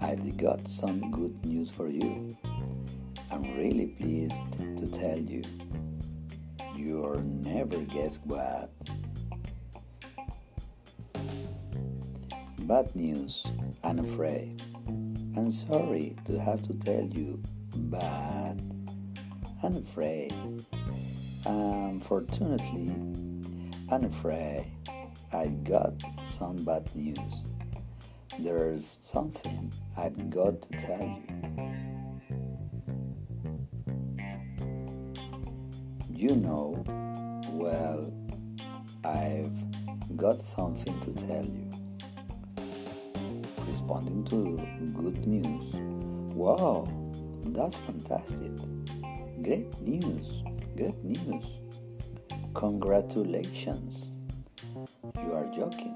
I've got some good news for you. I'm really pleased to tell you. You'll never guess what. Bad news, I'm afraid. I'm sorry to have to tell you, but I'm afraid. Unfortunately, I'm afraid I got some bad news. There's something I've got to tell you. You know, well, I've got something to tell you. Responding to good news. Wow, that's fantastic. Great news, great news. Congratulations. You are joking.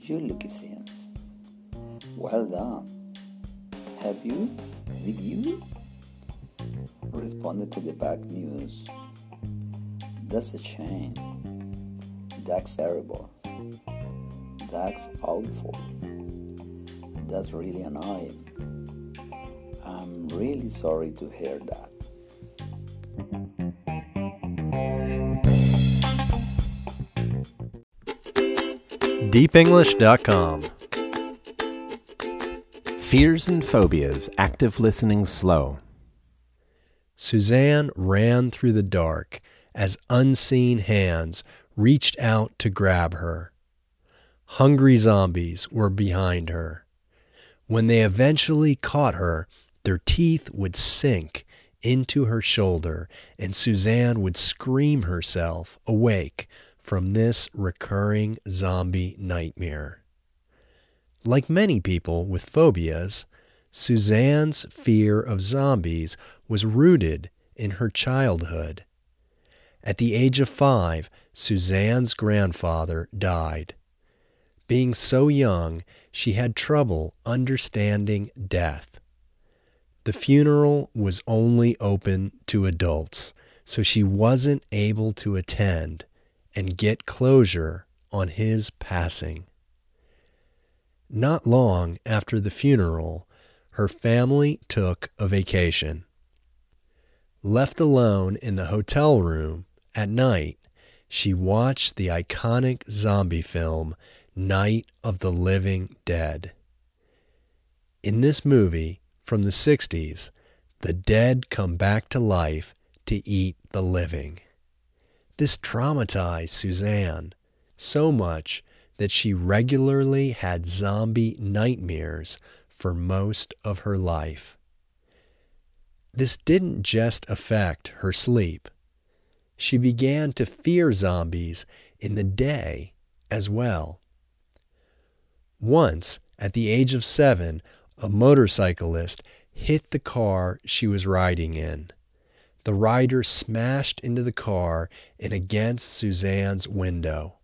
You look things. Well done. Have you? Did you? Responded to the bad news. That's a shame. That's terrible. That's awful. That's really annoying. I'm really sorry to hear that. deepenglish.com. Fears and Phobias Active Listening Slow. Suzanne ran through the dark as unseen hands reached out to grab her. Hungry zombies were behind her. When they eventually caught her, their teeth would sink into her shoulder, and Suzanne would scream herself awake from this recurring zombie nightmare. Like many people with phobias, Suzanne's fear of zombies was rooted in her childhood. At the age of five, Suzanne's grandfather died. Being so young, she had trouble understanding death. The funeral was only open to adults, so she wasn't able to attend and get closure on his passing. Not long after the funeral, her family took a vacation. Left alone in the hotel room at night, she watched the iconic zombie film Night of the Living Dead. In this movie from the 60s, the dead come back to life to eat the living. This traumatized Suzanne so much that she regularly had zombie nightmares for most of her life. This didn't just affect her sleep. She began to fear zombies in the day as well. Once, at the age of seven, a motorcyclist hit the car she was riding in. The rider smashed into the car and against Suzanne's window.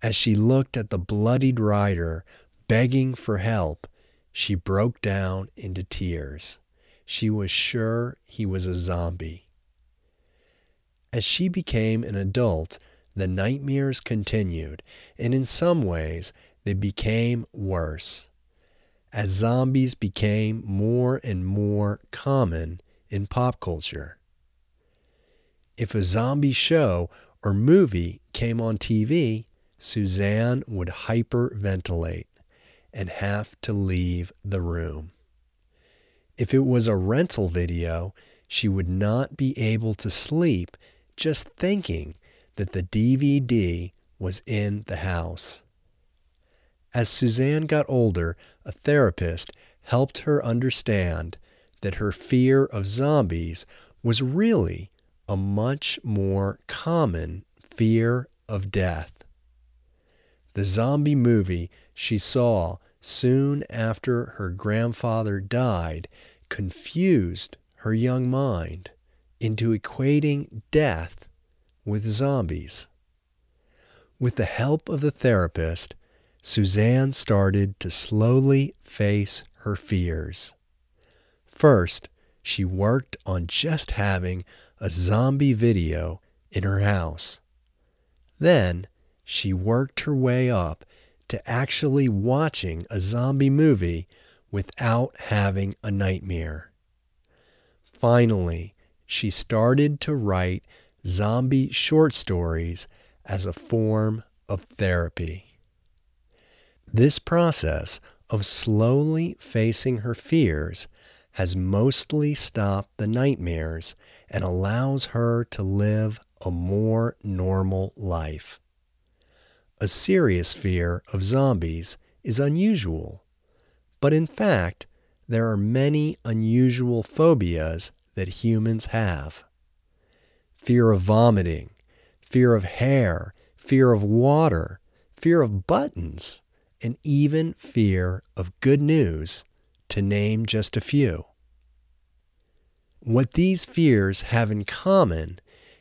As she looked at the bloodied rider begging for help, she broke down into tears. She was sure he was a zombie. As she became an adult, the nightmares continued, and in some ways, they became worse. As zombies became more and more common in pop culture if a zombie show or movie came on TV, Suzanne would hyperventilate and have to leave the room. If it was a rental video, she would not be able to sleep just thinking that the DVD was in the house. As Suzanne got older, a therapist helped her understand that her fear of zombies was really a much more common fear of death. The zombie movie she saw soon after her grandfather died confused her young mind into equating death with zombies. With the help of the therapist, Suzanne started to slowly face her fears. First, she worked on just having a zombie video in her house. Then she worked her way up to actually watching a zombie movie without having a nightmare. Finally, she started to write zombie short stories as a form of therapy. This process of slowly facing her fears has mostly stopped the nightmares and allows her to live a more normal life. A serious fear of zombies is unusual, but in fact, there are many unusual phobias that humans have fear of vomiting, fear of hair, fear of water, fear of buttons, and even fear of good news, to name just a few. What these fears have in common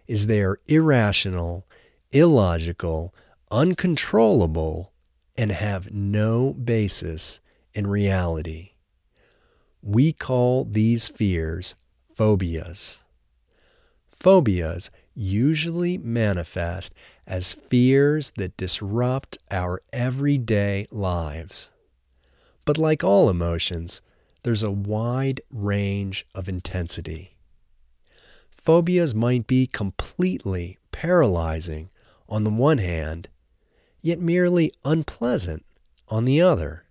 is they are irrational, illogical, uncontrollable, and have no basis in reality. We call these fears phobias. Phobias usually manifest as fears that disrupt our everyday lives. But like all emotions, there's a wide range of intensity. Phobias might be completely paralyzing on the one hand, yet merely unpleasant on the other.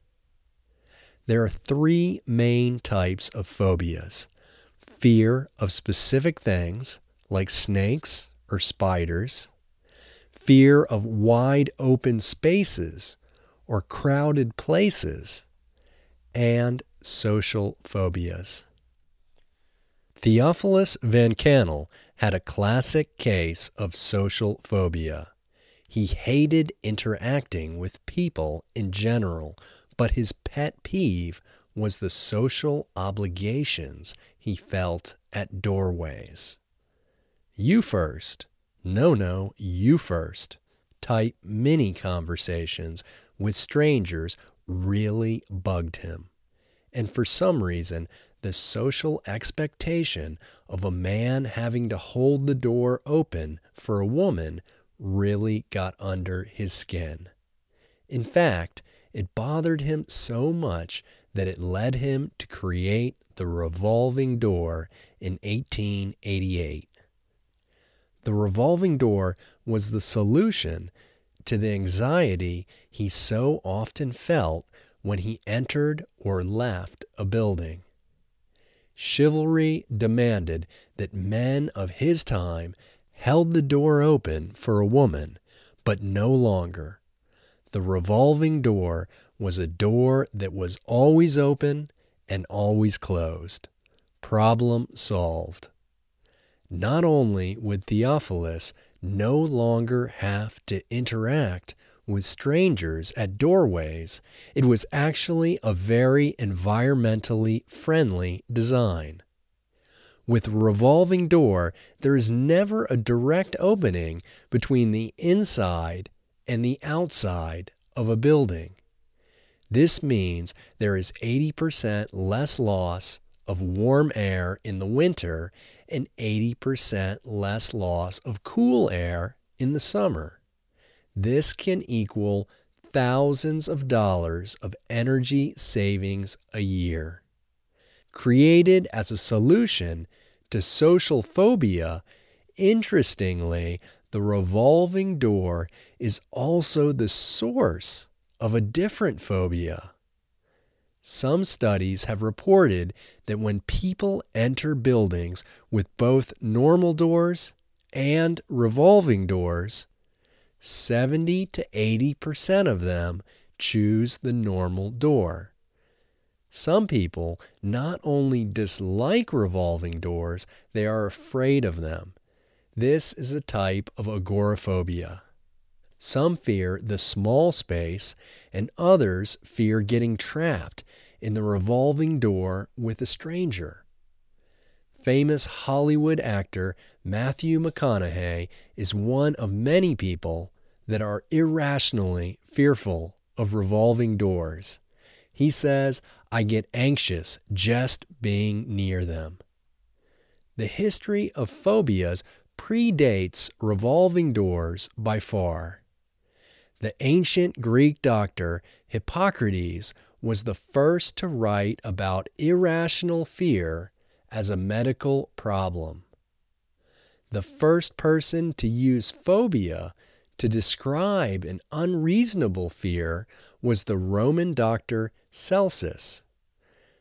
There are three main types of phobias fear of specific things, like snakes or spiders, fear of wide open spaces or crowded places, and social phobias. Theophilus Van Kannel had a classic case of social phobia. He hated interacting with people in general, but his pet peeve was the social obligations he felt at doorways. You first, no, no, you first type mini conversations with strangers really bugged him. And for some reason, the social expectation of a man having to hold the door open for a woman really got under his skin. In fact, it bothered him so much that it led him to create the revolving door in 1888. The revolving door was the solution to the anxiety he so often felt when he entered or left a building. Chivalry demanded that men of his time held the door open for a woman, but no longer. The revolving door was a door that was always open and always closed. Problem solved. Not only would Theophilus no longer have to interact with strangers at doorways, it was actually a very environmentally friendly design. With revolving door, there is never a direct opening between the inside and the outside of a building. This means there is 80% less loss of warm air in the winter and 80% less loss of cool air in the summer. This can equal thousands of dollars of energy savings a year. Created as a solution to social phobia, interestingly, the revolving door is also the source of a different phobia. Some studies have reported that when people enter buildings with both normal doors and revolving doors, 70 to 80% of them choose the normal door. Some people not only dislike revolving doors, they are afraid of them. This is a type of agoraphobia. Some fear the small space, and others fear getting trapped in the revolving door with a stranger. Famous Hollywood actor Matthew McConaughey is one of many people that are irrationally fearful of revolving doors. He says, I get anxious just being near them. The history of phobias predates revolving doors by far. The ancient Greek doctor Hippocrates was the first to write about irrational fear as a medical problem. The first person to use phobia to describe an unreasonable fear was the Roman doctor Celsus.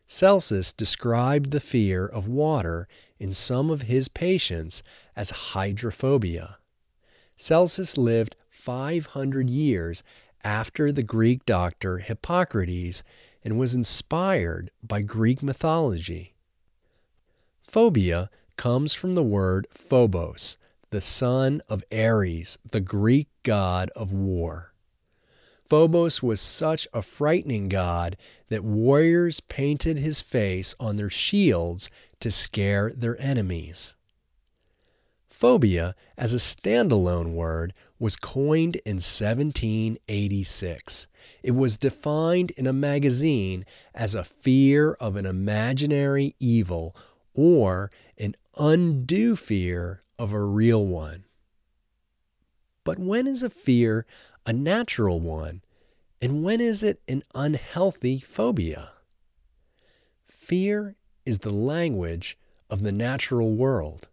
Celsus described the fear of water in some of his patients as hydrophobia. Celsus lived 500 years after the Greek doctor Hippocrates and was inspired by Greek mythology. Phobia comes from the word phobos, the son of Ares, the Greek god of war. Phobos was such a frightening god that warriors painted his face on their shields to scare their enemies. Phobia, as a standalone word, was coined in 1786. It was defined in a magazine as a fear of an imaginary evil or an undue fear of a real one. But when is a fear a natural one, and when is it an unhealthy phobia? Fear is the language of the natural world.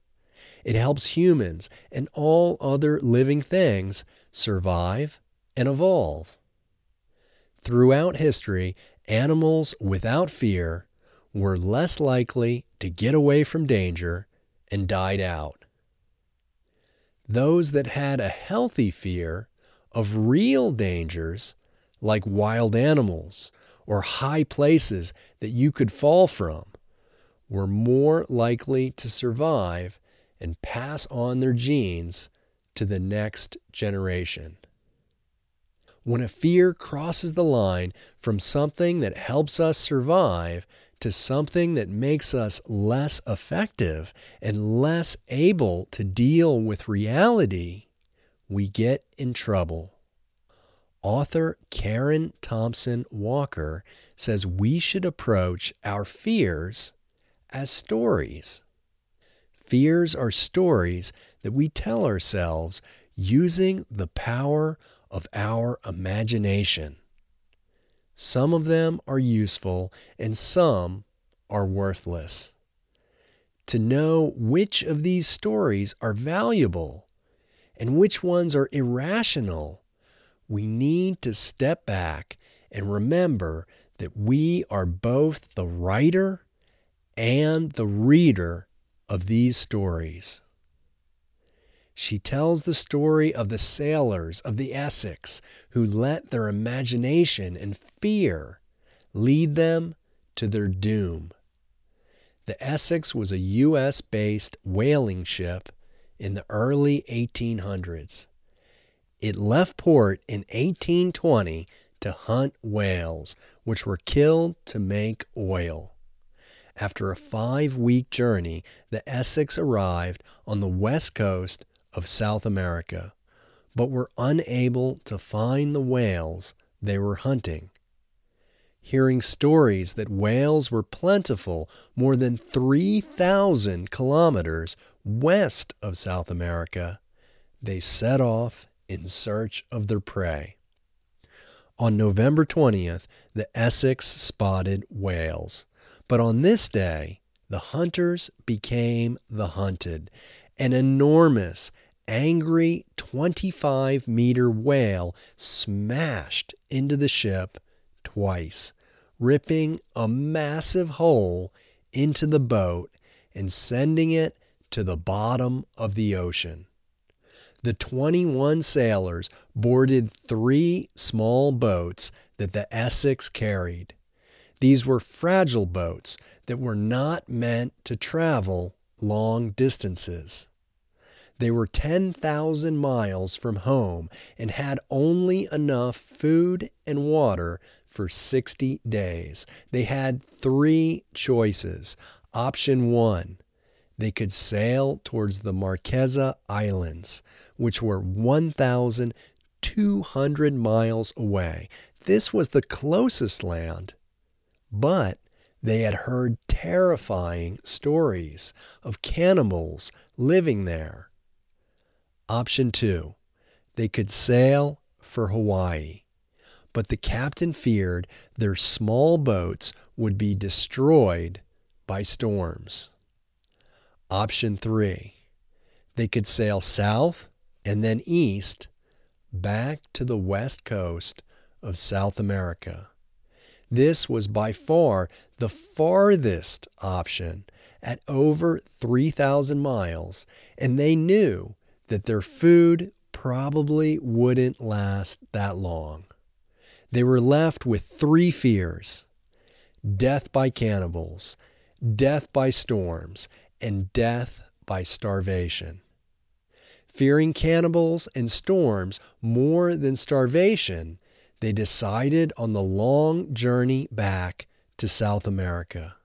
It helps humans and all other living things survive and evolve. Throughout history, animals without fear were less likely to get away from danger and died out. Those that had a healthy fear of real dangers, like wild animals or high places that you could fall from, were more likely to survive and pass on their genes to the next generation. When a fear crosses the line from something that helps us survive to something that makes us less effective and less able to deal with reality, we get in trouble. Author Karen Thompson Walker says we should approach our fears as stories. Fears are stories that we tell ourselves using the power of our imagination. Some of them are useful and some are worthless. To know which of these stories are valuable and which ones are irrational, we need to step back and remember that we are both the writer and the reader of these stories. She tells the story of the sailors of the Essex who let their imagination and fear lead them to their doom. The Essex was a U.S. based whaling ship in the early 1800s. It left port in 1820 to hunt whales, which were killed to make oil. After a five week journey, the Essex arrived on the west coast of South America, but were unable to find the whales they were hunting. Hearing stories that whales were plentiful more than 3,000 kilometers west of South America, they set off in search of their prey. On November 20th, the Essex spotted whales. But on this day, the hunters became the hunted. An enormous, angry 25 meter whale smashed into the ship twice, ripping a massive hole into the boat and sending it to the bottom of the ocean. The 21 sailors boarded three small boats that the Essex carried. These were fragile boats that were not meant to travel long distances. They were 10,000 miles from home and had only enough food and water for 60 days. They had three choices. Option one, they could sail towards the Marquesa Islands, which were 1,200 miles away. This was the closest land but they had heard terrifying stories of cannibals living there. Option two, they could sail for Hawaii, but the captain feared their small boats would be destroyed by storms. Option 3. They could sail south and then east back to the west coast of South America. This was by far the farthest option at over 3,000 miles, and they knew that their food probably wouldn't last that long. They were left with three fears death by cannibals, death by storms, and death by starvation. Fearing cannibals and storms more than starvation, they decided on the long journey back to South America.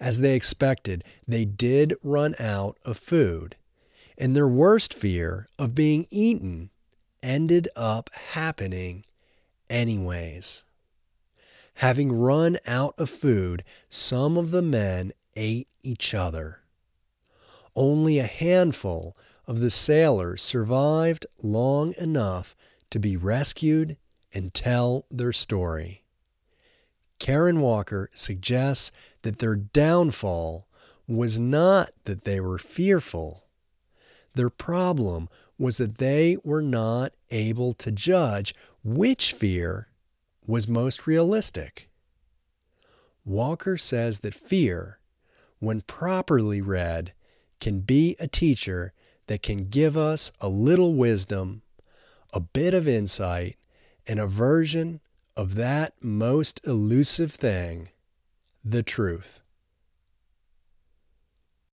As they expected, they did run out of food, and their worst fear of being eaten ended up happening anyways. Having run out of food, some of the men ate each other. Only a handful of the sailors survived long enough to be rescued and tell their story. Karen Walker suggests that their downfall was not that they were fearful. Their problem was that they were not able to judge which fear was most realistic. Walker says that fear, when properly read, can be a teacher that can give us a little wisdom, a bit of insight, and aversion of that most elusive thing, the truth.